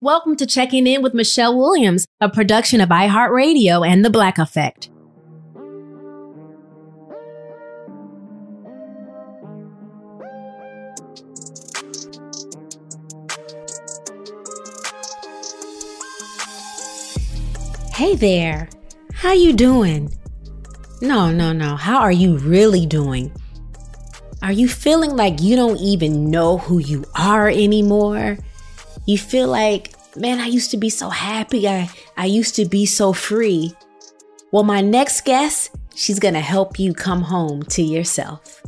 Welcome to Checking In with Michelle Williams, a production of iHeartRadio and The Black Effect. Hey there. How you doing? No, no, no. How are you really doing? Are you feeling like you don't even know who you are anymore? You feel like, man, I used to be so happy. I, I used to be so free. Well, my next guest, she's going to help you come home to yourself.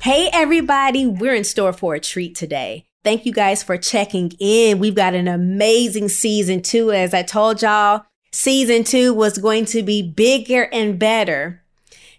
Hey, everybody. We're in store for a treat today. Thank you guys for checking in. We've got an amazing season two. As I told y'all, season two was going to be bigger and better.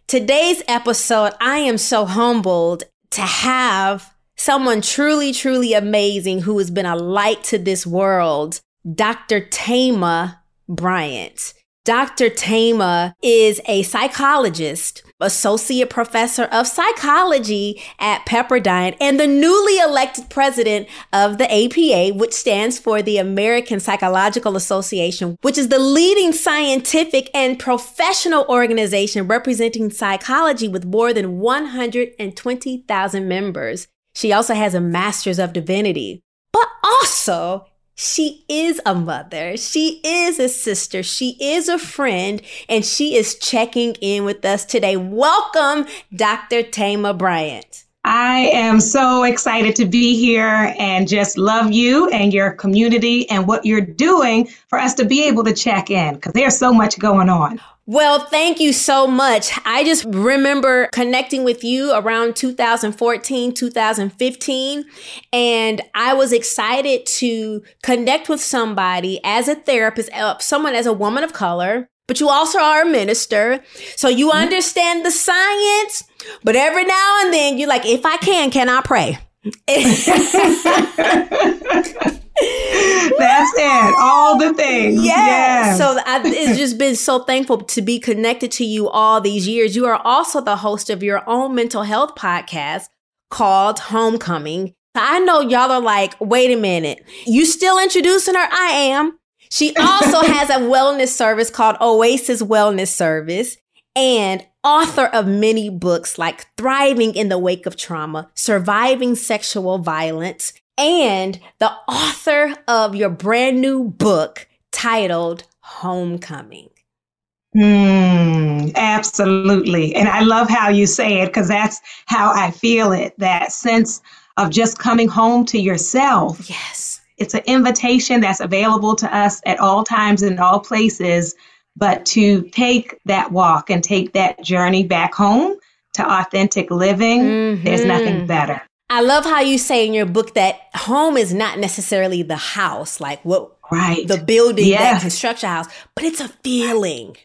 Today's episode, I am so humbled to have someone truly, truly amazing who has been a light to this world, Dr. Thema Bryant. Dr. Thema is a psychologist, associate professor of psychology at Pepperdine, and the newly elected president of the APA, which stands for the American Psychological Association, which is the leading scientific and professional organization representing psychology with more than 120,000 members. She also has a master's of divinity, but also she is a mother. She is a sister. She is a friend. And she is checking in with us today. Welcome, Dr. Thema Bryant. I am so excited to be here and just love you and your community and what you're doing for us to be able to check in because there's so much going on. Well, thank you so much. I just remember connecting with you around 2014, 2015, and I was excited to connect with somebody as a therapist, uh, someone as a woman of color, but you also are a minister. So you mm-hmm. understand the science, but every now and then you're like, if I can, can I pray? That's it. All the things. Yeah. So I, it's just been so thankful to be connected to you all these years. You are also the host of your own mental health podcast called Homecoming. I know y'all are like, wait a minute. You still introducing her? I am. She also has a wellness service called Oasis Wellness Service and author of many books like Thriving in the Wake of Trauma, Surviving Sexual Violence, and the author of your brand new book titled Homecoming. Hmm, absolutely. And I love how you say it because that's how I feel it that sense of just coming home to yourself. Yes. It's an invitation that's available to us at all times and all places, but to take that walk and take that journey back home to authentic living, mm-hmm. there's nothing better. I love how you say in your book that home is not necessarily the house, like what right the building, yes. that construction house, but it's a feeling.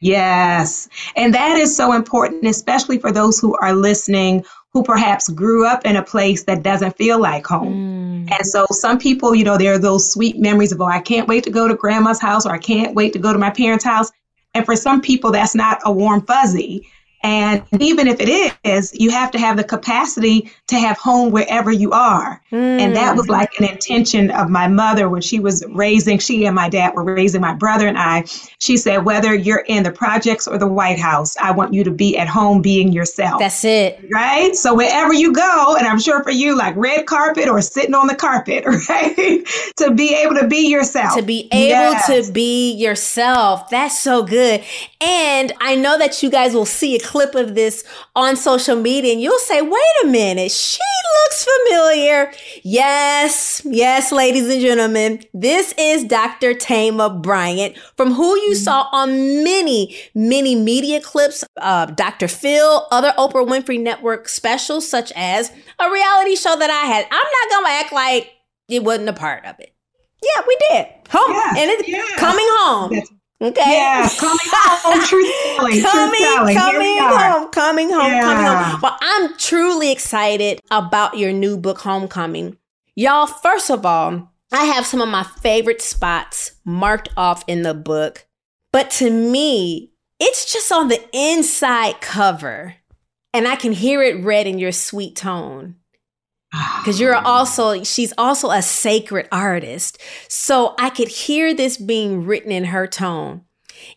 Yes. And that is so important, especially for those who are listening who perhaps grew up in a place that doesn't feel like home. Mm. Mm. And so some people, you know, there are those sweet memories of, oh, I can't wait to go to grandma's house or I can't wait to go to my parents' house. And for some people, that's not a warm fuzzy. And even if it is, you have to have the capacity to have home wherever you are. Mm. And that was like an intention of my mother when she was raising, she and my dad were raising my brother and I. She said, whether you're in the projects or the White House, I want you to be at home being yourself. That's it. Right? So wherever you go, and I'm sure for you, like red carpet or sitting on the carpet, right? to be able to be yourself. To be able yes. to be yourself. That's so good. And I know that you guys will see a clip of this on social media and you'll say, wait a minute, she looks familiar. Yes, yes, ladies and gentlemen, this is Dr. Thema Bryant from who you mm-hmm. saw on many, many media clips, uh, Dr. Phil, other Oprah Winfrey Network specials, such as a reality show that I had. I'm not going to act like it wasn't a part of it. Yeah, we did. Home. Yeah, and it's yeah. coming home. That's- Okay. Yeah, coming home, truth telling, coming, truth telling. coming home, coming home, yeah. coming home. Well, I'm truly excited about your new book, Homecoming. Y'all, first of all, I have some of my favorite spots marked off in the book, but to me, it's just on the inside cover, and I can hear it read in your sweet tone because you're also she's also a sacred artist. So i could hear this being written in her tone.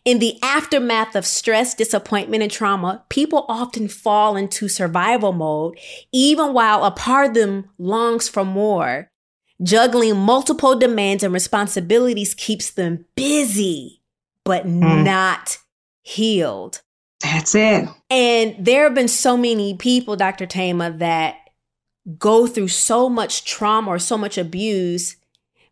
In the aftermath of stress disappointment and trauma people often fall into survival mode even while a part of them longs for more. Juggling multiple demands and responsibilities keeps them busy but mm. not healed. That's it. And there have been so many people dr thema that go through so much trauma or so much abuse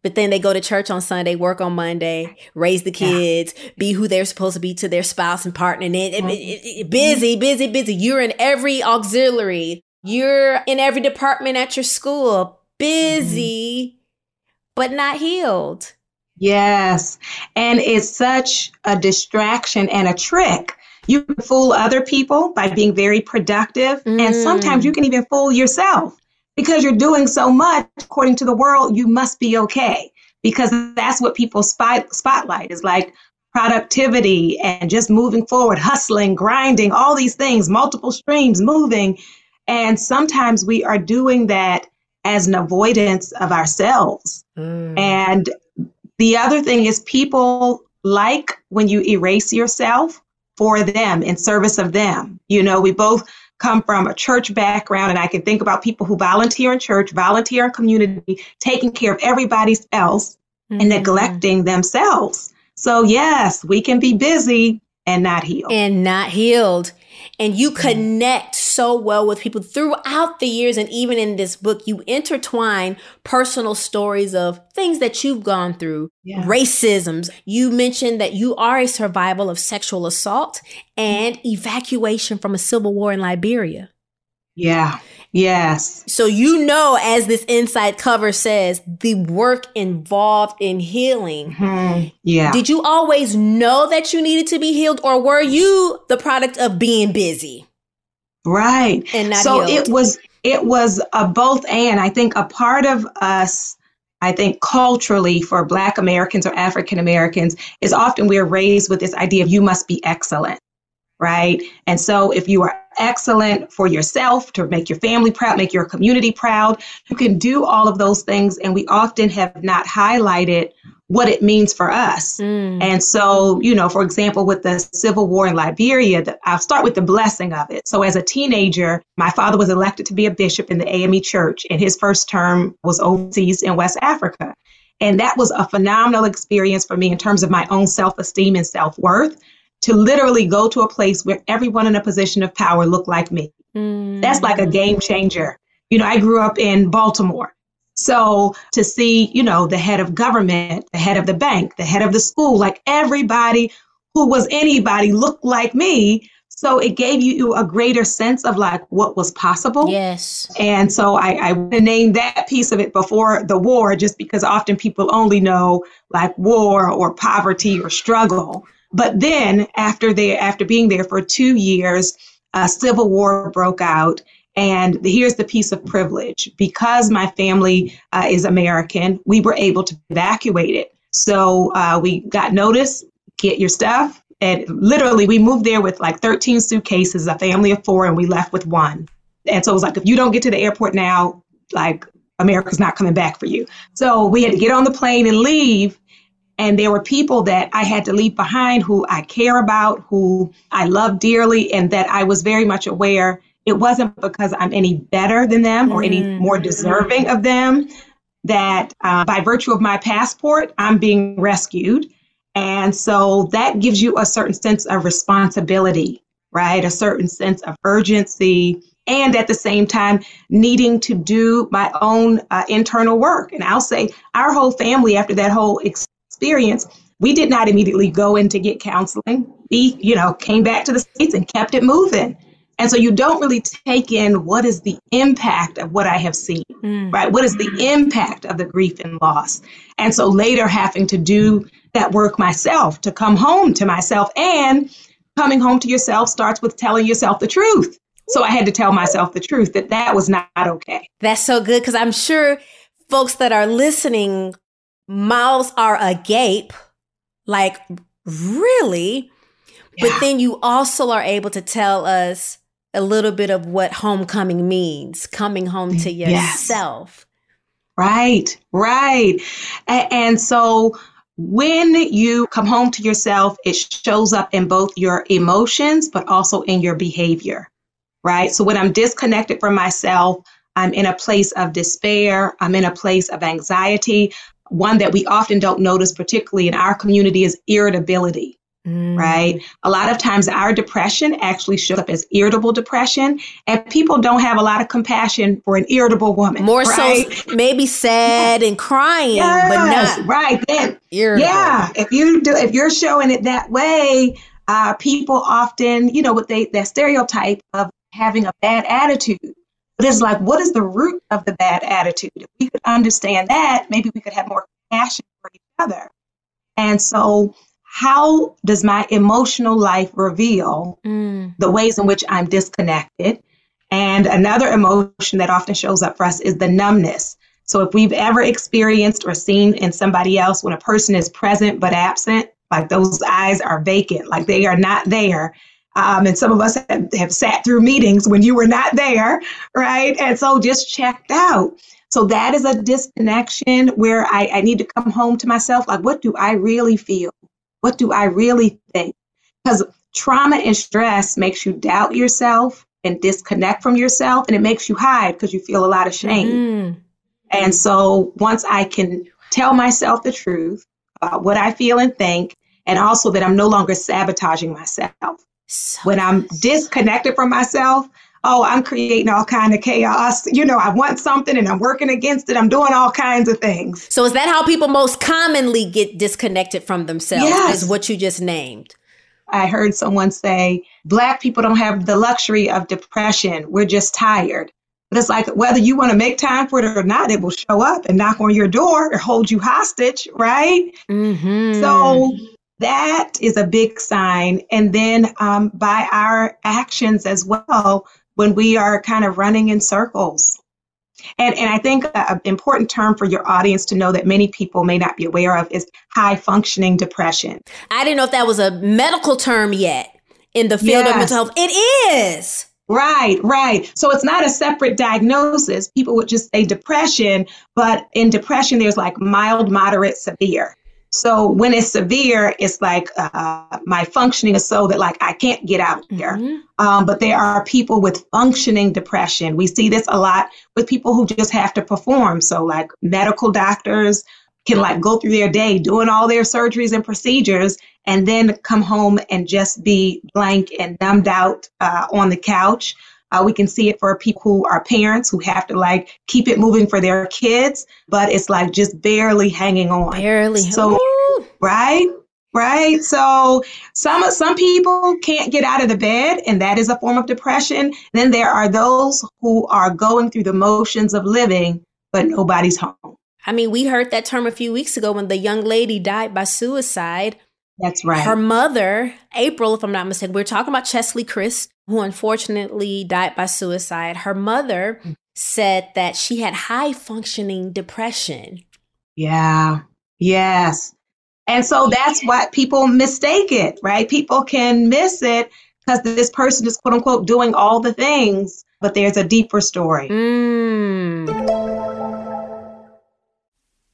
but then they go to church on Sunday, work on Monday, raise the kids, yeah. be who they're supposed to be to their spouse and partner. And it, it, it, busy, busy, busy. You're in every auxiliary. You're in every department at your school. Busy, mm-hmm. but not healed. Yes. And it's such a distraction and a trick. You can fool other people by being very productive. Mm. And sometimes you can even fool yourself because you're doing so much according to the world you must be okay. Because that's what people spot, spotlight is like productivity and just moving forward hustling grinding all these things multiple streams moving. And sometimes we are doing that as an avoidance of ourselves. Mm. and the other thing is people like when you erase yourself for them in service of them. You know we both come from a church background, and I can think about people who volunteer in church, volunteer in community, taking care of everybody else mm-hmm. and neglecting themselves. So, yes, we can be busy and not healed. And not healed. And you mm-hmm. connect so well with people throughout the years. And even in this book, you intertwine personal stories of things that you've gone through, yeah. racisms. You mentioned that you are a survival of sexual assault mm-hmm. and evacuation from a civil war in Liberia. Yeah. Yes. So you know, as this inside cover says, the work involved in healing. Mm-hmm. Yeah. Did you always know that you needed to be healed, or were you the product of being busy? Right. And not so healed? it was it was a both and. I think a part of us. I think culturally for Black Americans or African Americans is often we're raised with this idea of you must be excellent right? And so if you are excellent for yourself, to make your family proud, make your community proud, you can do all of those things. And we often have not highlighted what it means for us. Mm. And so, you know, for example, with the civil war in Liberia, the, I'll start with the blessing of it. So, as a teenager, my father was elected to be a bishop in the AME church, and his first term was overseas in West Africa. And that was a phenomenal experience for me in terms of my own self esteem and self worth to literally go to a place where everyone in a position of power looked like me. Mm. That's like a game changer. You know, I grew up in Baltimore. So to see, you know, the head of government, the head of the bank, the head of the school, like everybody who was anybody looked like me. So it gave you a greater sense of like what was possible. Yes. And so I, I named that piece of it before the war, just because often people only know like war or poverty or struggle. But then after they after being there for two years, a civil war broke out. And here's the piece of privilege. Because my family uh, is American, we were able to evacuate it. So uh, we got notice, get your stuff, And literally, we moved there with like 13 suitcases, a family of four, and we left with one. And so it was like, if you don't get to the airport now, like America's not coming back for you. So we had to get on the plane and leave. And there were people that I had to leave behind who I care about, who I love dearly, and that I was very much aware it wasn't because I'm any better than them or any mm. more deserving of them, that uh, by virtue of my passport, I'm being rescued. And so that gives you a certain sense of responsibility, right? A certain sense of urgency. And at the same time, needing to do my own uh, internal work. And I'll say, our whole family, after that whole experience, we did not immediately go in to get counseling. We, you know, came back to the States and kept it moving. And so you don't really take in what is the impact of what I have seen, mm. right? What is the impact of the grief and loss? And so later having to do that work myself, to come home to myself. And coming home to yourself starts with telling yourself the truth. So I had to tell myself the truth that that was not okay. That's so good because I'm sure folks that are listening, mouths are agape, like, really? Yeah. But then you also are able to tell us a little bit of what homecoming means, coming home to mm, yourself. Yes. Right, right. And so when you come home to yourself, it shows up in both your emotions, but also in your behavior, right? So when I'm disconnected from myself, I'm in a place of despair, I'm in a place of anxiety. One that we often don't notice, particularly in our community, is irritability. Mm. Right. A lot of times our depression actually shows up as irritable depression, and people don't have a lot of compassion for an irritable woman. More right? so, maybe sad and crying, yes, but not right. Then, irritable. yeah, if you do, if you're showing it that way, uh, people often, you know, what they that stereotype of having a bad attitude. But it's like, what is the root of the bad attitude? If we could understand that, maybe we could have more compassion for each other. And so how does my emotional life reveal mm. the ways in which I'm disconnected? And another emotion that often shows up for us is the numbness. So if we've ever experienced or seen in somebody else when a person is present but absent, like those eyes are vacant, like they are not there. Um, and some of us have, have sat through meetings when you were not there, right? And so just checked out. So that is a disconnection where I, I need to come home to myself. Like, what do I really feel? What do I really think? Because trauma and stress makes you doubt yourself and disconnect from yourself, and it makes you hide because you feel a lot of shame. Mm. And so once I can tell myself the truth about what I feel and think, and also that I'm no longer sabotaging myself. So when I'm disconnected from myself, oh, I'm creating all kind of chaos. You know, I want something and I'm working against it. I'm doing all kinds of things. So is that how people most commonly get disconnected from themselves? Yes. Is what you just named. I heard someone say, Black people don't have the luxury of depression. We're just tired. But it's like whether you want to make time for it or not, it will show up and knock on your door or hold you hostage, right? Mm-hmm. So that is a big sign. And then um, by our actions as well, when we are kind of running in circles. And, and I think an important term for your audience to know that many people may not be aware of is high functioning depression. I didn't know if that was a medical term yet in the field yes. of mental health. It is. Right, right. So it's not a separate diagnosis. People would just say depression, but in depression, there's like mild, moderate, severe. So when it's severe, it's like uh, my functioning is so that like I can't get out there. Mm-hmm. Um, but there are people with functioning depression. We see this a lot with people who just have to perform. So like medical doctors can like go through their day doing all their surgeries and procedures and then come home and just be blank and numbed out uh, on the couch. Uh, we can see it for people who are parents who have to like keep it moving for their kids, but it's like just barely hanging on. Barely. So, right? Right. So some some people can't get out of the bed, and that is a form of depression. Then there are those who are going through the motions of living, but nobody's home. I mean, we heard that term a few weeks ago when the young lady died by suicide. That's right. Her mother, April, if I'm not mistaken, we are talking about Cheslie Kryst, who unfortunately died by suicide. Her mother said that she had high functioning depression. Yeah. Yes. And so that's what people mistake it, right? People can miss it because this person is quote unquote doing all the things, but there's a deeper story. Mm.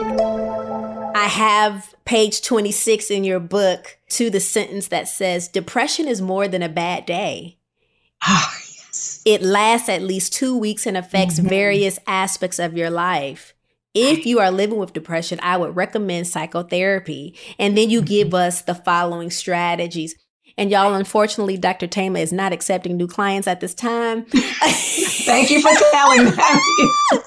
I have page 26 in your book to the sentence that says depression is more than a bad day. Oh, yes. It lasts at least two weeks and affects mm-hmm. various aspects of your life. If you are living with depression, I would recommend psychotherapy. And then you mm-hmm. give us the following strategies. And y'all, unfortunately, Dr. Thema is not accepting new clients at this time. Thank you for telling me.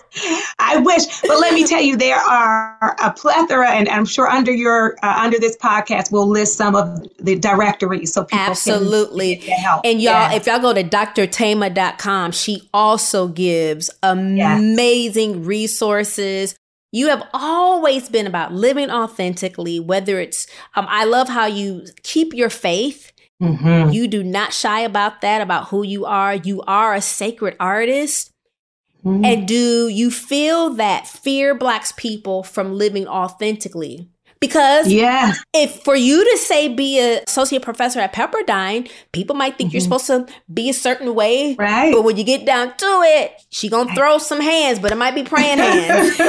I wish, but let me tell you, there are a plethora, and I'm sure under your uh, under this podcast, we'll list some of the directories so people absolutely can help. And y'all, yeah. if y'all go to drthema.com, she also gives amazing yes. resources you have always been about living authentically, whether it's, um, I love how you keep your faith Mm-hmm. You do not shy about that, about who you are. You are a sacred artist. Mm-hmm. And do you feel that fear blocks people from living authentically? Because yeah. if for you to say be a associate professor at Pepperdine, people might think mm-hmm. you're supposed to be a certain way. Right. But when you get down to it, she gonna throw some hands, but it might be praying hands. uh,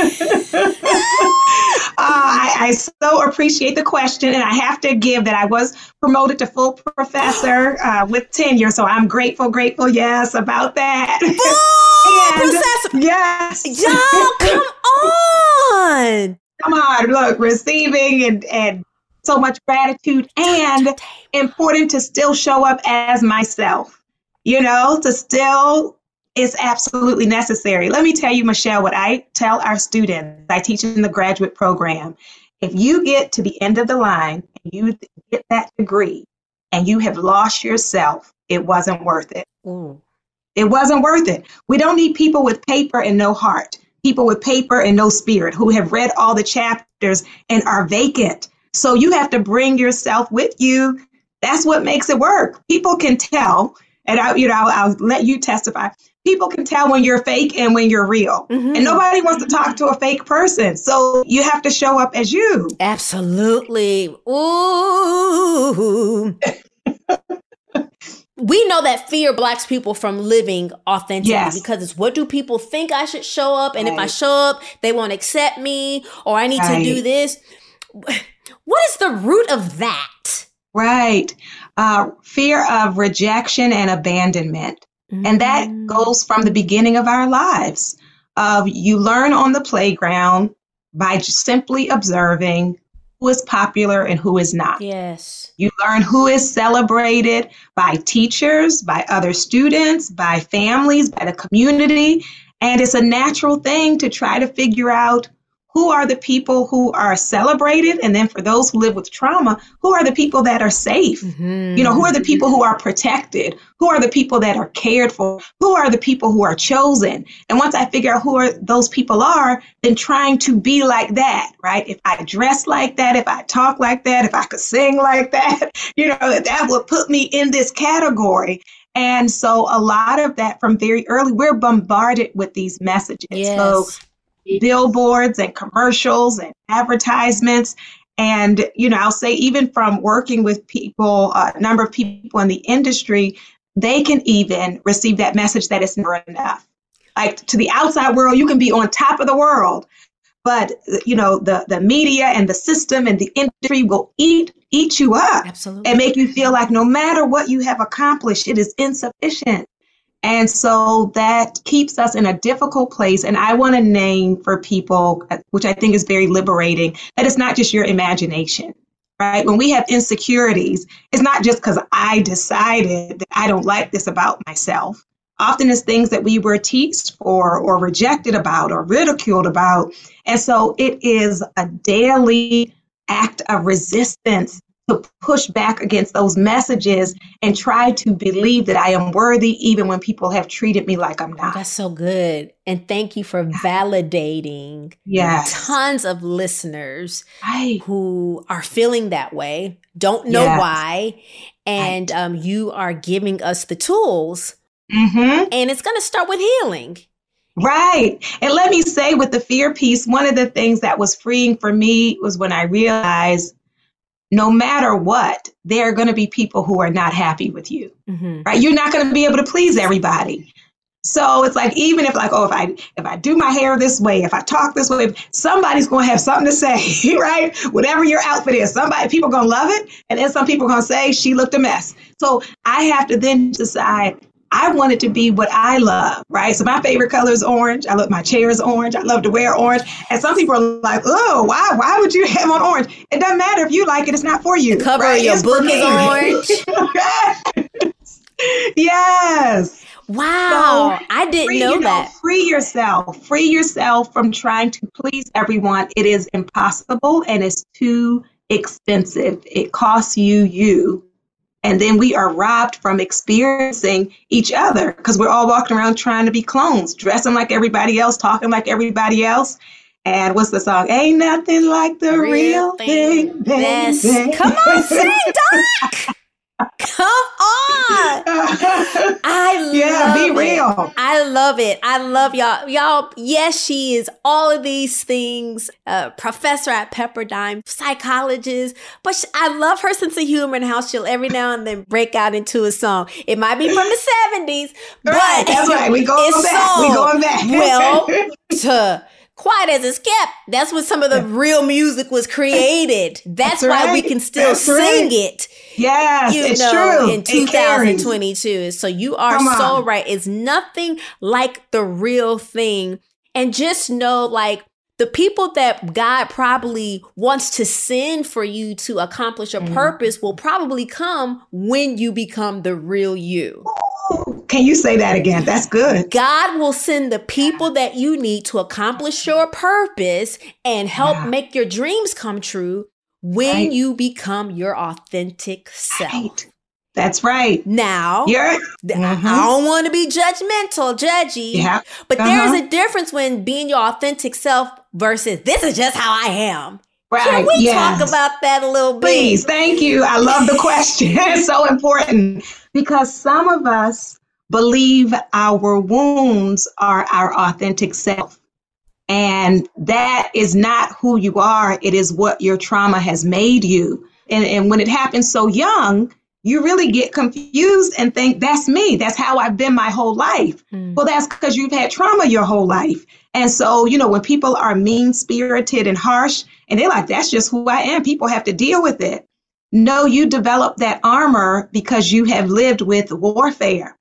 I, I, so appreciate the question, and I have to give that I was promoted to full professor uh, with tenure, so I'm grateful, grateful, yes, about that. Full professor. Yes. Y'all, come on come on, look, receiving and, and so much gratitude and important to still show up as myself, you know, to still is absolutely necessary. Let me tell you, Michelle, what I tell our students, I teach in the graduate program. If you get to the end of the line and you get that degree and you have lost yourself, it wasn't worth it. Mm. It wasn't worth it. We don't need people with paper and no heart people with paper and no spirit who have read all the chapters and are vacant. So you have to bring yourself with you. That's what makes it work. People can tell, and I, you know, I'll, I'll let you testify. People can tell when you're fake and when you're real. Mm-hmm. And nobody wants to talk to a fake person. So you have to show up as you. Absolutely. Ooh. we know that fear blocks people from living authentically yes. because it's what do people think I should show up? And right. if I show up, they won't accept me or I need right. to do this. What is the root of that? Right. Uh, fear of rejection and abandonment. Mm-hmm. And that mm. goes from the beginning of our lives. Of you learn on the playground by simply observing who is popular and who is not. Yes. You learn who is celebrated by teachers, by other students, by families, by the community. And it's a natural thing to try to figure out who are the people who are celebrated? And then for those who live with trauma, who are the people that are safe? Mm-hmm. You know, who are the people who are protected? Who are the people that are cared for? Who are the people who are chosen? And once I figure out who are those people are, then trying to be like that, right? If I dress like that, if I talk like that, if I could sing like that, you know, that would put me in this category. And so a lot of that from very early, we're bombarded with these messages. Yes. So billboards and commercials and advertisements. And, you know, I'll say even from working with people, a uh, number of people in the industry, they can even receive that message that it's never enough. Like to the outside world, you can be on top of the world, but you know the the media and the system and the industry will eat eat you up Absolutely. and make you feel like no matter what you have accomplished, it is insufficient. And so that keeps us in a difficult place. And I want to name for people, which I think is very liberating, that it's not just your imagination, right? When we have insecurities, it's not just because I decided that I don't like this about myself. Often it's things that we were teased for or rejected about or ridiculed about. And so it is a daily act of resistance to push back against those messages and try to believe that I am worthy even when people have treated me like I'm not. That's so good. And thank you for validating yes. tons of listeners right. who are feeling that way, don't know yes. why. And right. um, you are giving us the tools. Mm-hmm. And it's going to start with healing. Right. And let me say with the fear piece, one of the things that was freeing for me was when I realized no matter what, there are going to be people who are not happy with you, mm-hmm. right? You're not going to be able to please everybody. So it's like even if like oh if I if I do my hair this way if I talk this way somebody's going to have something to say right whatever your outfit is somebody people are going to love it and then some people are going to say she looked a mess so I have to then decide I want it to be what I love, right? So my favorite color is orange. I love my chair is orange. I love to wear orange. And some people are like, oh, why? Why would you have on orange? It doesn't matter if you like it. It's not for you. The cover right? of your it's book is orange. yes. Wow. So I didn't free, know, you know that. Free yourself. Free yourself from trying to please everyone. It is impossible and it's too expensive. It costs you you and then we are robbed from experiencing each other because we're all walking around trying to be clones, dressing like everybody else, talking like everybody else. And what's the song? Ain't nothing like the real, real thing, thing. Come on, sing, Doc. Come on. I love yeah, be it. real. I love it. I love y'all. Y'all, yes, she is all of these things. Uh, professor at Pepperdine, psychologist, but she, I love her sense of humor and how she'll every now and then break out into a song. It might be from the 70s, but right, that's right. We going back. We going back. well, to quiet as it's kept. That's when some of the real music was created. That's, That's why right. we can still That's sing right. it. Yes, you it's know, true. In 2022. So you are so right. It's nothing like the real thing. And just know, like, the people that God probably wants to send for you to accomplish a mm. purpose will probably come when you become the real you. Can you say that again? That's good. God will send the people that you need to accomplish your purpose and help yeah. make your dreams come true when right. you become your authentic self. Right. That's right. Now, You're, mm-hmm. I don't want to be judgmental, judgy. Yeah. But uh-huh. there's a difference when being your authentic self versus this is just how I am. Right. Can we yes. talk about that a little bit? Please. Thank you. I love the question. it's so important because some of us believe our wounds are our authentic self. And that is not who you are. It is what your trauma has made you. And, and when it happens so young, you really get confused and think that's me. That's how I've been my whole life. Mm. Well, that's because you've had trauma your whole life. And so, you know, when people are mean spirited and harsh, and they're like, that's just who I am, people have to deal with it. No, you develop that armor because you have lived with warfare.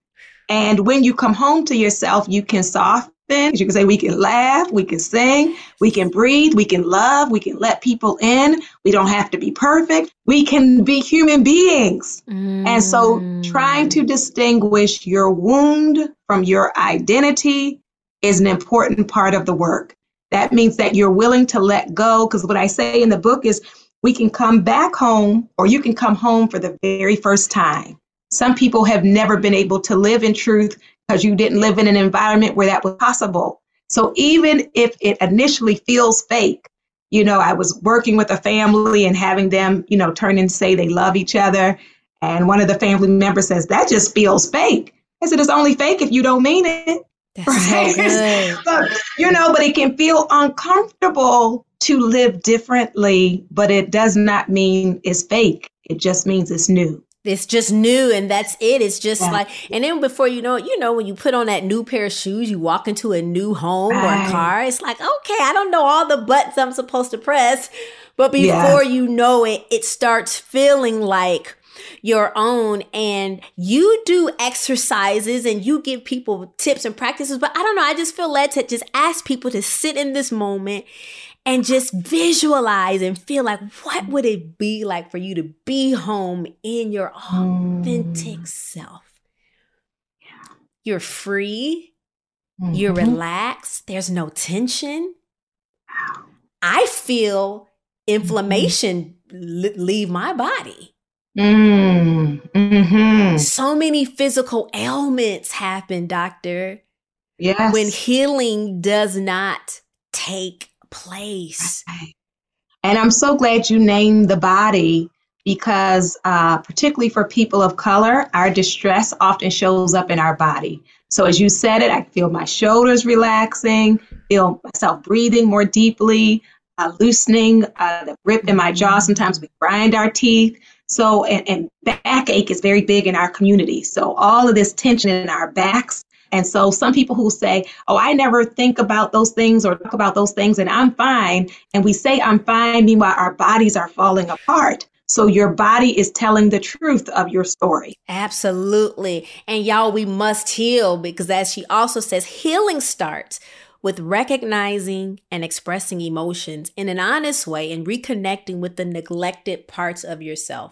And when you come home to yourself, you can soften. You can say, we can laugh, we can sing, we can breathe, we can love, we can let people in. We don't have to be perfect. We can be human beings. Mm. And so, trying to distinguish your wound from your identity is an important part of the work. That means that you're willing to let go. Because what I say in the book is we can come back home or you can come home for the very first time. Some people have never been able to live in truth because you didn't live in an environment where that was possible. So even if it initially feels fake, you know, I was working with a family and having them, you know, turn and say they love each other. And one of the family members says, that just feels fake. I said, it's only fake if you don't mean it. That's right? so but, you know, but it can feel uncomfortable to live differently, but it does not mean it's fake. It just means it's new it's just new and that's it it's just yeah. like and then before you know it you know when you put on that new pair of shoes you walk into a new home right. or a car it's like okay i don't know all the buttons i'm supposed to press but before yeah. you know it it starts feeling like your own and you do exercises and you give people tips and practices but i don't know i just feel led to just ask people to sit in this moment and just visualize and feel like what would it be like for you to be home in your authentic mm. self yeah. you're free mm-hmm. you're relaxed there's no tension i feel inflammation mm-hmm. leave my body mm-hmm. so many physical ailments happen doctor yes when healing does not take place. And I'm so glad you named the body because, uh, particularly for people of color, our distress often shows up in our body. So, as you said it, I feel my shoulders relaxing, feel myself breathing more deeply, uh, loosening uh, the grip in my jaw. Mm-hmm. Sometimes we grind our teeth. So, and, and backache is very big in our community. So, all of this tension in our backs and so some people who say, Oh, I never think about those things or talk about those things and I'm fine. And we say, I'm fine. Meanwhile, our bodies are falling apart. So your body is telling the truth of your story. Absolutely. And y'all, we must heal because as she also says, healing starts with recognizing and expressing emotions in an honest way and reconnecting with the neglected parts of yourself.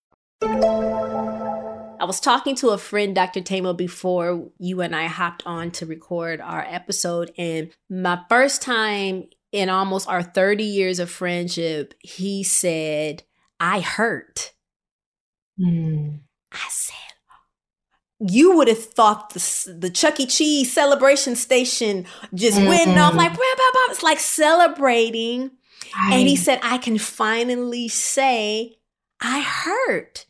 I was talking to a friend, Dr. Thema, before you and I hopped on to record our episode. And my first time in almost our 30 years of friendship, he said, I hurt. Mm. I said, you would have thought the, the Chuck E. Cheese celebration station just mm-hmm. went off like, it's like celebrating. And he said, I can finally say, I hurt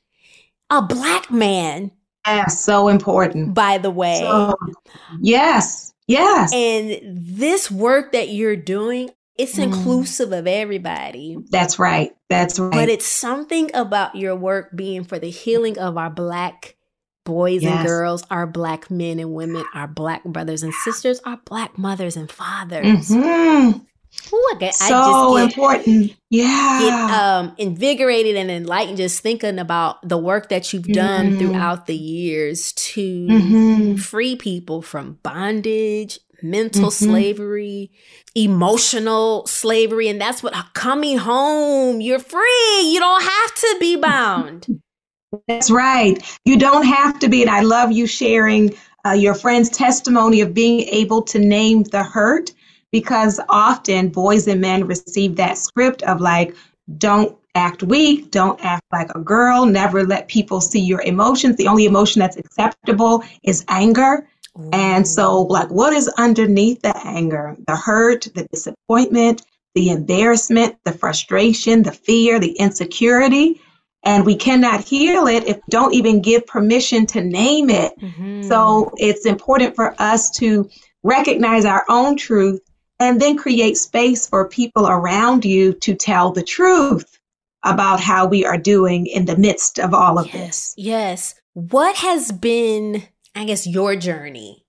a black man. Yes, so important. By the way. So, yes, yes. And this work that you're doing, it's mm. inclusive of everybody. That's right. That's right. But it's something about your work being for the healing of our black boys yes. and girls, our black men and women, our black brothers and sisters, our black mothers and fathers. Mm-hmm. Ooh, so I get, important. Yeah. Get um, invigorated and enlightened just thinking about the work that you've done mm-hmm. throughout the years to mm-hmm. free people from bondage, mental mm-hmm. slavery, emotional slavery. And that's what coming home, you're free. You don't have to be bound. That's right. You don't have to be. And I love you sharing uh, your friend's testimony of being able to name the hurt because often boys and men receive that script of like, don't act weak, don't act like a girl, never let people see your emotions. The only emotion that's acceptable is anger. Ooh. And so, like, what is underneath the anger? The hurt, the disappointment, the embarrassment, the frustration, the fear, the insecurity. And we cannot heal it if we don't even give permission to name it. Mm-hmm. So, it's important for us to recognize our own truth and then create space for people around you to tell the truth about how we are doing in the midst of all of yes, this. Yes. What has been, I guess, your journey?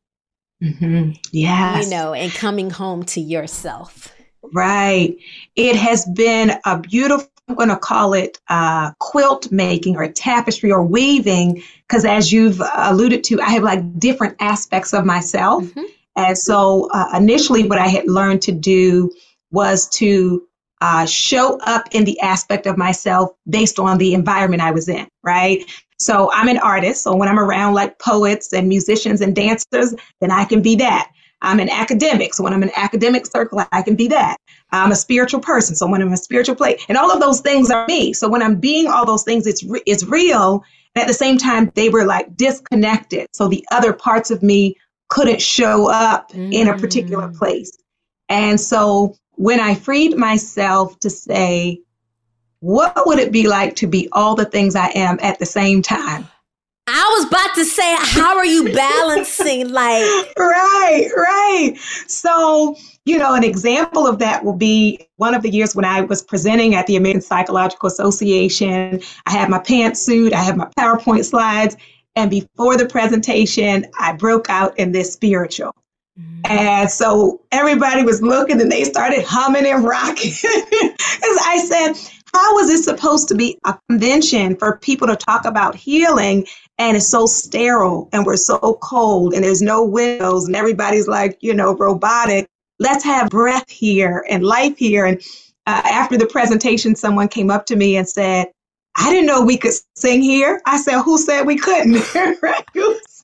Mm-hmm. Yes. You know, and coming home to yourself. Right. It has been a beautiful, I'm going to call it uh, quilt making or tapestry or weaving, because as you've alluded to, I have like different aspects of myself. Mm-hmm. And so uh, initially, what I had learned to do was to uh, show up in the aspect of myself based on the environment I was in, right? So I'm an artist. So when I'm around like poets and musicians and dancers, then I can be that. I'm an academic. So when I'm in an academic circle, I can be that. I'm a spiritual person. So when I'm a spiritual place, and all of those things are me. So when I'm being all those things, it's, re- it's real. And at the same time, they were like disconnected. So the other parts of me couldn't show up mm. in a particular mm. place. And so when I freed myself to say, what would it be like to be all the things I am at the same time? I was about to say, how are you balancing like Right, right. So, you know, an example of that will be one of the years when I was presenting at the American Psychological Association. I had my pantsuit, I had my PowerPoint slides, and before the presentation, I broke out in this spiritual. And so everybody was looking and they started humming and rocking. As I said, how was this supposed to be a convention for people to talk about healing and it's so sterile and we're so cold and there's no windows and everybody's like, you know, robotic. Let's have breath here and life here. And uh, after the presentation, someone came up to me and said, I didn't know we could sing here. I said, Who said we couldn't?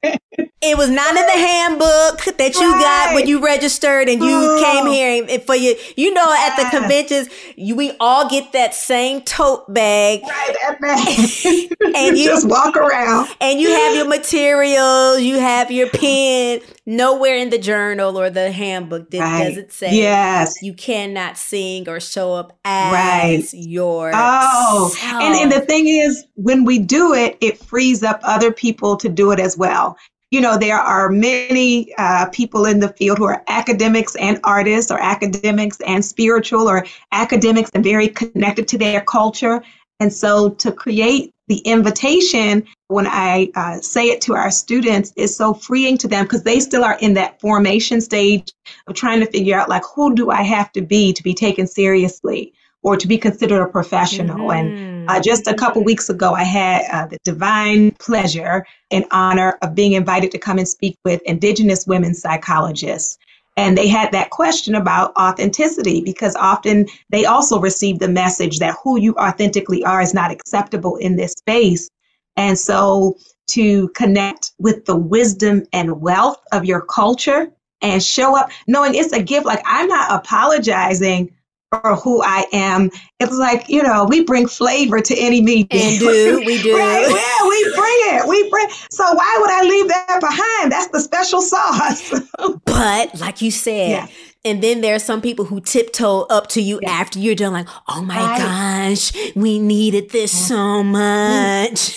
It was not in the handbook that you right. got when you registered and you oh. came here and for you. You know, at the conventions, you, we all get that same tote bag. Right, that bag. and you just walk around. And you have your materials, you have your pen. Nowhere in the journal or the handbook did, right. does it say yes. you cannot sing or show up as right. your. Oh, and, and the thing is, when we do it, it frees up other people to do it as well you know, there are many uh, people in the field who are academics and artists, or academics and spiritual, or academics and very connected to their culture. And so to create the invitation, when I uh, say it to our students, is so freeing to them because they still are in that formation stage of trying to figure out, like, who do I have to be to be taken seriously? Or to be considered a professional. Mm-hmm. And uh, mm. just a couple weeks ago, I had uh, the divine pleasure and honor of being invited to come and speak with Indigenous women psychologists. And they had that question about authenticity because often they also receive the message that who you authentically are is not acceptable in this space. And so to connect with the wisdom and wealth of your culture and show up knowing it's a gift, like I'm not apologizing or who I am. It's like, you know, we bring flavor to any meeting. And do, we do. Right? Yeah, we bring it. We bring so why would I leave that behind? That's the special sauce. but like you said, yeah. And then there are some people who tiptoe up to you yeah. after you're done, like, oh my right. gosh, we needed this so much.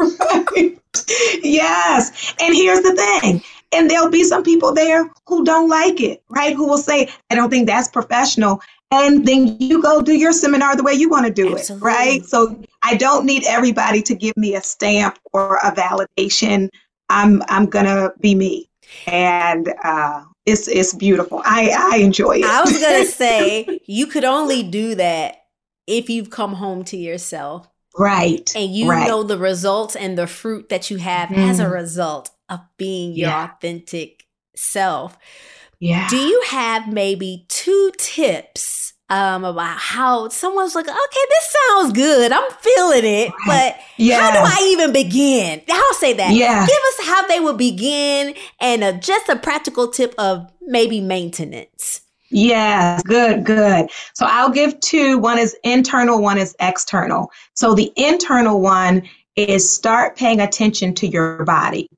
yes. And here's the thing and there'll be some people there who don't like it, right? Who will say, I don't think that's professional and then you go do your seminar the way you want to do Absolutely. it, right? So I don't need everybody to give me a stamp or a validation. I'm I'm gonna be me, and uh, it's it's beautiful. I I enjoy it. I was gonna say you could only do that if you've come home to yourself, right? And you right. know the results and the fruit that you have mm. as a result of being your yeah. authentic self. Yeah. Do you have maybe two tips um, about how someone's like, okay, this sounds good. I'm feeling it, but yeah. how do I even begin? I'll say that. Yeah. Give us how they would begin and uh, just a practical tip of maybe maintenance. Yes, good, good. So I'll give two. One is internal, one is external. So the internal one is start paying attention to your body.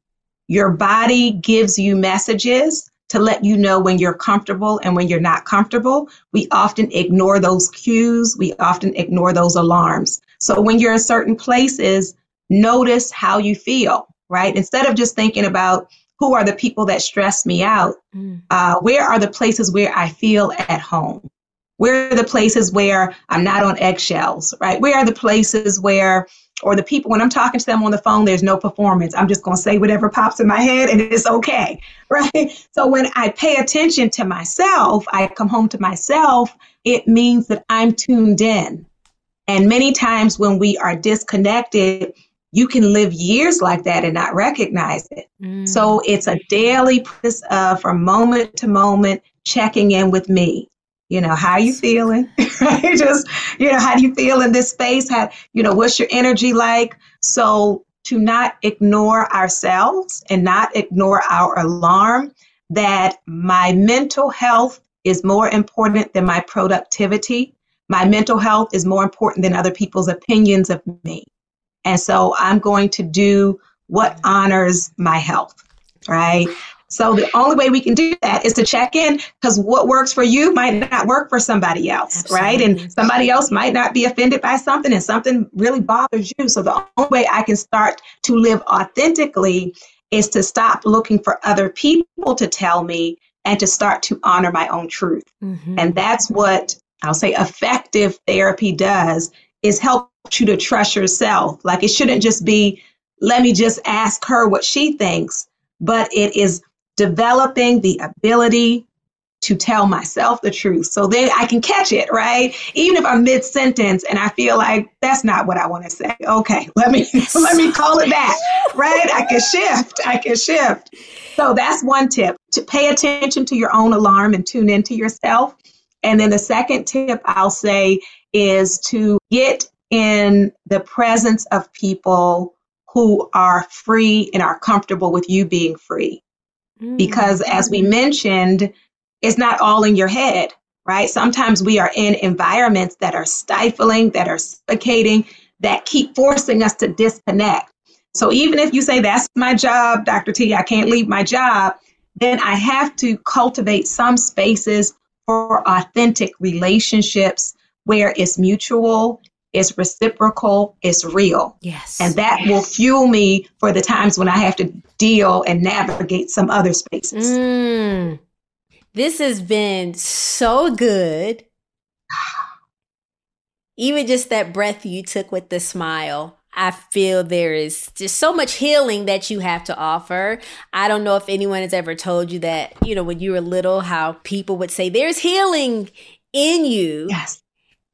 Your body gives you messages to let you know when you're comfortable and when you're not comfortable. We often ignore those cues, we often ignore those alarms. So when you're in certain places, notice how you feel, right? Instead of just thinking about who are the people that stress me out, mm. uh, where are the places where I feel at home? Where are the places where I'm not on eggshells, right? Where are the places where or the people when I'm talking to them on the phone, there's no performance. I'm just going to say whatever pops in my head and it's okay, right? So when I pay attention to myself, I come home to myself, it means that I'm tuned in. And many times when we are disconnected, you can live years like that and not recognize it. Mm. So it's a daily process uh, from moment to moment checking in with me you know how you feeling? Right? Just you know how do you feel in this space? How you know what's your energy like? So to not ignore ourselves and not ignore our alarm that my mental health is more important than my productivity. My mental health is more important than other people's opinions of me. And so i'm going to do what honors my health right so the only way we can do that is to check in because what works for you might not work for somebody else, Absolutely. right? And somebody else might not be offended by something and something really bothers you. So the only way I can start to live authentically is to stop looking for other people to tell me and to start to honor my own truth. Mm-hmm. And that's what I'll say effective therapy does is help you to trust yourself. Like it shouldn't just be, let me just ask her what she thinks, but it is developing the ability to tell myself the truth so then I can catch it, right? Even if I'm mid sentence and I feel like that's not what I want to say. Okay, let me let me call it back, right? I can shift. I can shift. So that's one tip to pay attention to your own alarm and tune into yourself. And then the second tip I'll say is to get in the presence of people who are free and are comfortable with you being free because mm. as we mentioned, it's not all in your head, right? Sometimes we are in environments that are stifling, that are suffocating, that keep forcing us to disconnect. So even if you say, that's my job, Dr. T, I can't leave my job, then I have to cultivate some spaces for authentic relationships where it's mutual it's reciprocal, it's real. Yes. And that yes. will fuel me for the times when I have to deal and navigate some other spaces. Mm. This has been so good. Even just that breath you took with the smile. I feel there is just so much healing that you have to offer. I don't know if anyone has ever told you that, you know, when you were little, how people would say, There's healing in you. Yes.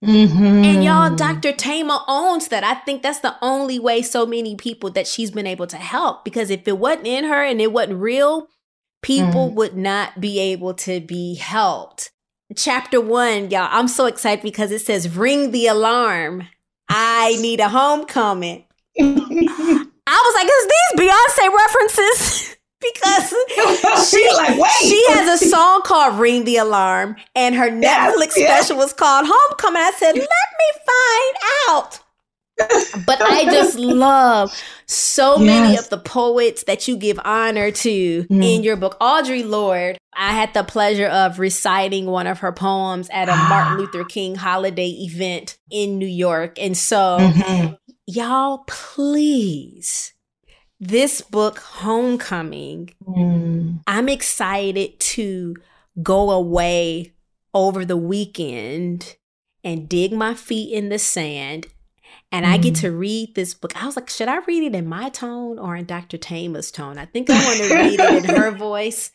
Mm-hmm. And y'all, Dr. Thema owns that. I think that's the only way so many people that she's been able to help. Because if it wasn't in her and it wasn't real, people mm-hmm. would not be able to be helped. Chapter one, y'all, I'm so excited because it says, Ring the alarm. I need a homecoming. I was like, is these Beyonce references? because she like, she has a song called "Ring the Alarm" and her Netflix yes, special was called "Homecoming." I said, "Let me find out." but I just love so yes. many of the poets that you give honor to mm. in your book. Audre Lorde, I had the pleasure of reciting one of her poems at a Martin Luther King holiday event in New York. And so, mm-hmm. y'all, please this book, Homecoming, mm. I'm excited to go away over the weekend and dig my feet in the sand. And mm. I get mm. to read this book. I was like, should I read it in my tone or in Dr. Thema's tone? I think I want to read it in her voice.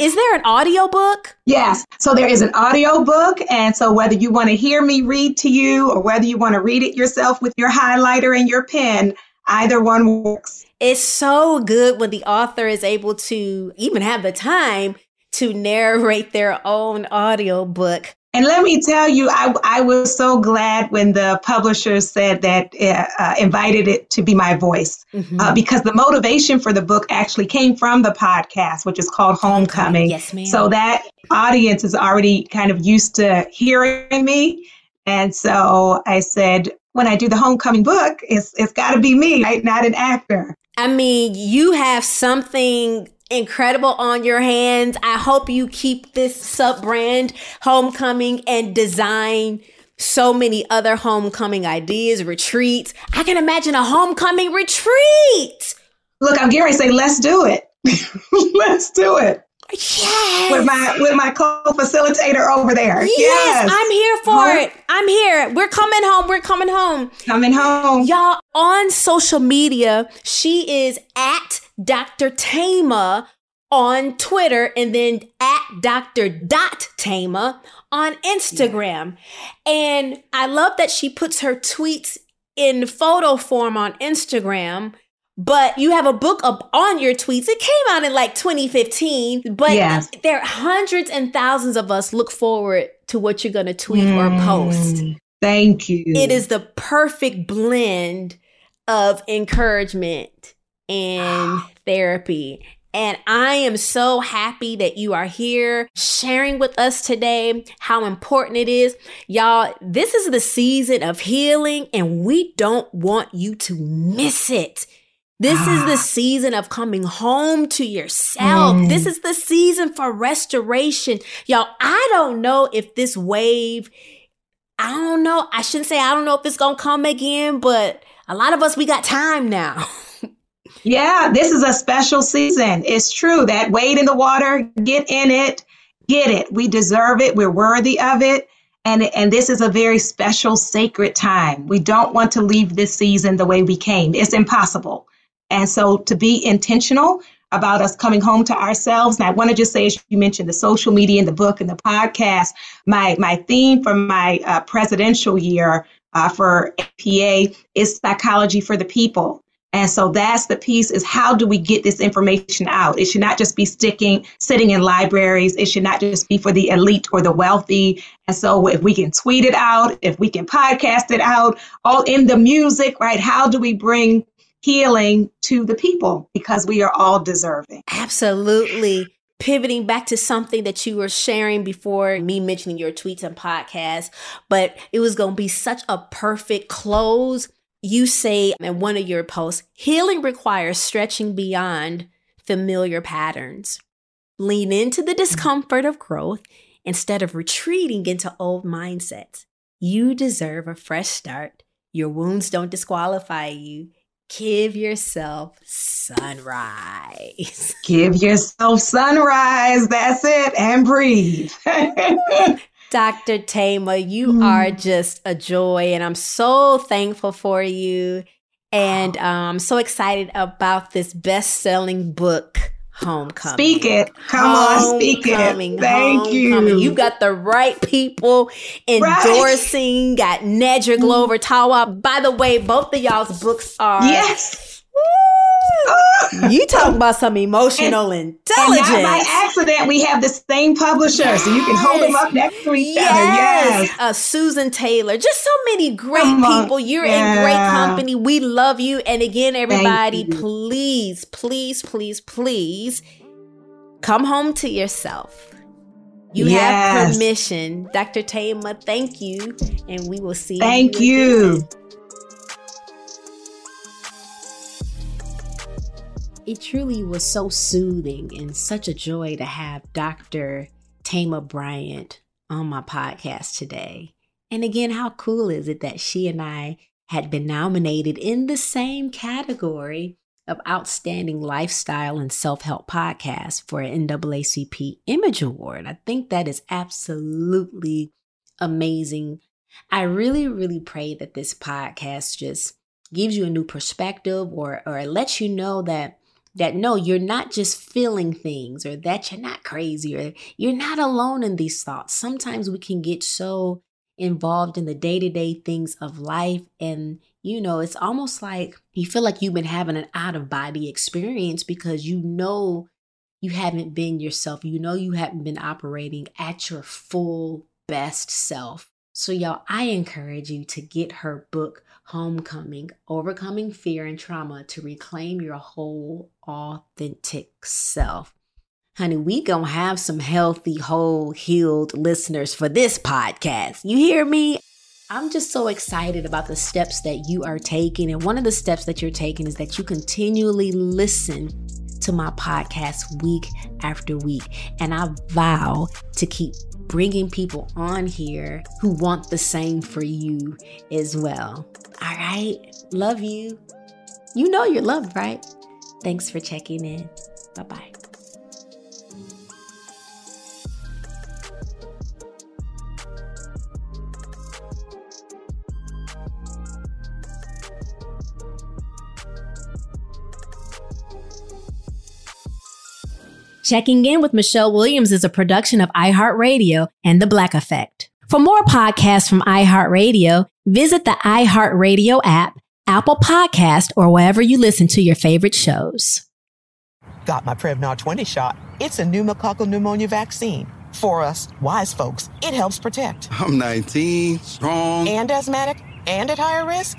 Is there an audio book? Yes. So there is an audio book. And so whether you want to hear me read to you or whether you want to read it yourself with your highlighter and your pen, Either one works. It's so good when the author is able to even have the time to narrate their own audiobook. And let me tell you, I, I was so glad when the publisher said that, uh, uh, invited it to be my voice, mm-hmm. uh, because the motivation for the book actually came from the podcast, which is called Homecoming. Yes, ma'am. So that audience is already kind of used to hearing me. And so I said, when I do the Homecoming book, it's, it's got to be me, right? Not an actor. I mean, you have something incredible on your hands. I hope you keep this sub brand homecoming and design so many other homecoming ideas, retreats. I can imagine a homecoming retreat. Look, I'm Gary say, let's do it. let's do it. Yes. With my with my co-facilitator over there. Yes, yes. I'm here for it. I'm here. We're coming home. We're coming home. Coming home. Y'all on social media, she is at Dr. Thema on Twitter and then at Dr. Dot Thema on Instagram. Yeah. And I love that she puts her tweets in photo form on Instagram but you have a book up on your tweets. It came out in like 2015, but yes. there are hundreds and thousands of us look forward to what you're going to tweet mm, or post. Thank you. It is the perfect blend of encouragement and therapy. And I am so happy that you are here sharing with us today how important it is. Y'all, this is the season of healing, and we don't want you to miss it. This is the ah. season of coming home to yourself. Mm. This is the season for restoration. Y'all, I don't know if this wave, I don't know. I shouldn't say I don't know if it's going to come again, but a lot of us, we got time now. yeah, this is a special season. It's true that wade in the water, get in it, get it. We deserve it. We're worthy of it. And, and this is a very special, sacred time. We don't want to leave this season the way we came. It's impossible. And so to be intentional about us coming home to ourselves. And I want to just say, as you mentioned, the social media and the book and the podcast, my, my theme for my uh, presidential year uh, for APA is psychology for the people. And so that's the piece is how do we get this information out? It should not just be sticking, sitting in libraries. It should not just be for the elite or the wealthy. And so if we can tweet it out, if we can podcast it out, all in the music, right? How do we bring healing to the people because we are all deserving. Absolutely. Pivoting back to something that you were sharing before me mentioning your tweets and podcasts, but it was going to be such a perfect close. You say in one of your posts, healing requires stretching beyond familiar patterns. Lean into the discomfort of growth instead of retreating into old mindsets. You deserve a fresh start. Your wounds don't disqualify you. Give yourself sunrise. Give yourself sunrise. That's it. And breathe. Dr. Thema, you mm. are just a joy, and I'm so thankful for you. And I'm um, so excited about this best selling book homecoming. Speak it. Come homecoming, on, speak it. Thank homecoming. you. You got the right people endorsing. Right. Got Nedra Glover Tawwab. By the way, both of y'all's books are yes. You talk about some emotional and, intelligence. And by accident, we have the same publisher, yes. so you can hold them up next to each yes. other. Yes, uh, Susan Taylor. Just so many great people. You're yeah. in great company. We love you. And again, everybody, please, please, please, please, come home to yourself. You yes. have permission, Dr. Thema, Thank you, and we will see. Thank you. Thank you. It truly was so soothing and such a joy to have Dr. Thema Bryant on my podcast today. And again, how cool is it that she and I had been nominated in the same category of Outstanding Lifestyle and Self Help Podcast for an NAACP Image Award? I think that is absolutely amazing. I really, really pray that this podcast just gives you a new perspective or, or lets you know that that no, you're not just feeling things or that you're not crazy or you're not alone in these thoughts. Sometimes we can get so involved in the day to day things of life. And, you know, it's almost like you feel like you've been having an out of body experience because you know you haven't been yourself. You know you haven't been operating at your full best self. So, y'all, I encourage you to get her book, Homecoming Overcoming Fear and Trauma to Reclaim Your Whole Authentic Self. Honey, we gonna have some healthy, whole, healed listeners for this podcast. You hear me? I'm just so excited about the steps that you are taking. And one of the steps that you're taking is that you continually listen to my podcast week after week. And I vow to keep bringing people on here who want the same for you as well. All right. Love you. You know you're loved, right? Thanks for checking in. Bye bye. Checking in with Michelle Williams is a production of iHeartRadio and The Black Effect. For more podcasts from iHeartRadio, visit the iHeartRadio app, Apple Podcast, or wherever you listen to your favorite shows. Got my Prevnar 20 shot. It's a pneumococcal pneumonia vaccine. For us, wise folks, it helps protect. I'm 19, strong, and asthmatic, and at higher risk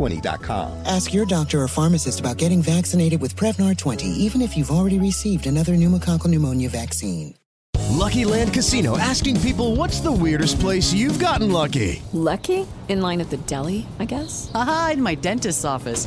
Prevnar20.com. Ask your doctor or pharmacist about getting vaccinated with Prevnar 20, even if you've already received another pneumococcal pneumonia vaccine. Lucky Land Casino asking people what's the weirdest place you've gotten lucky? Lucky? In line at the deli, I guess? Aha, in my dentist's office.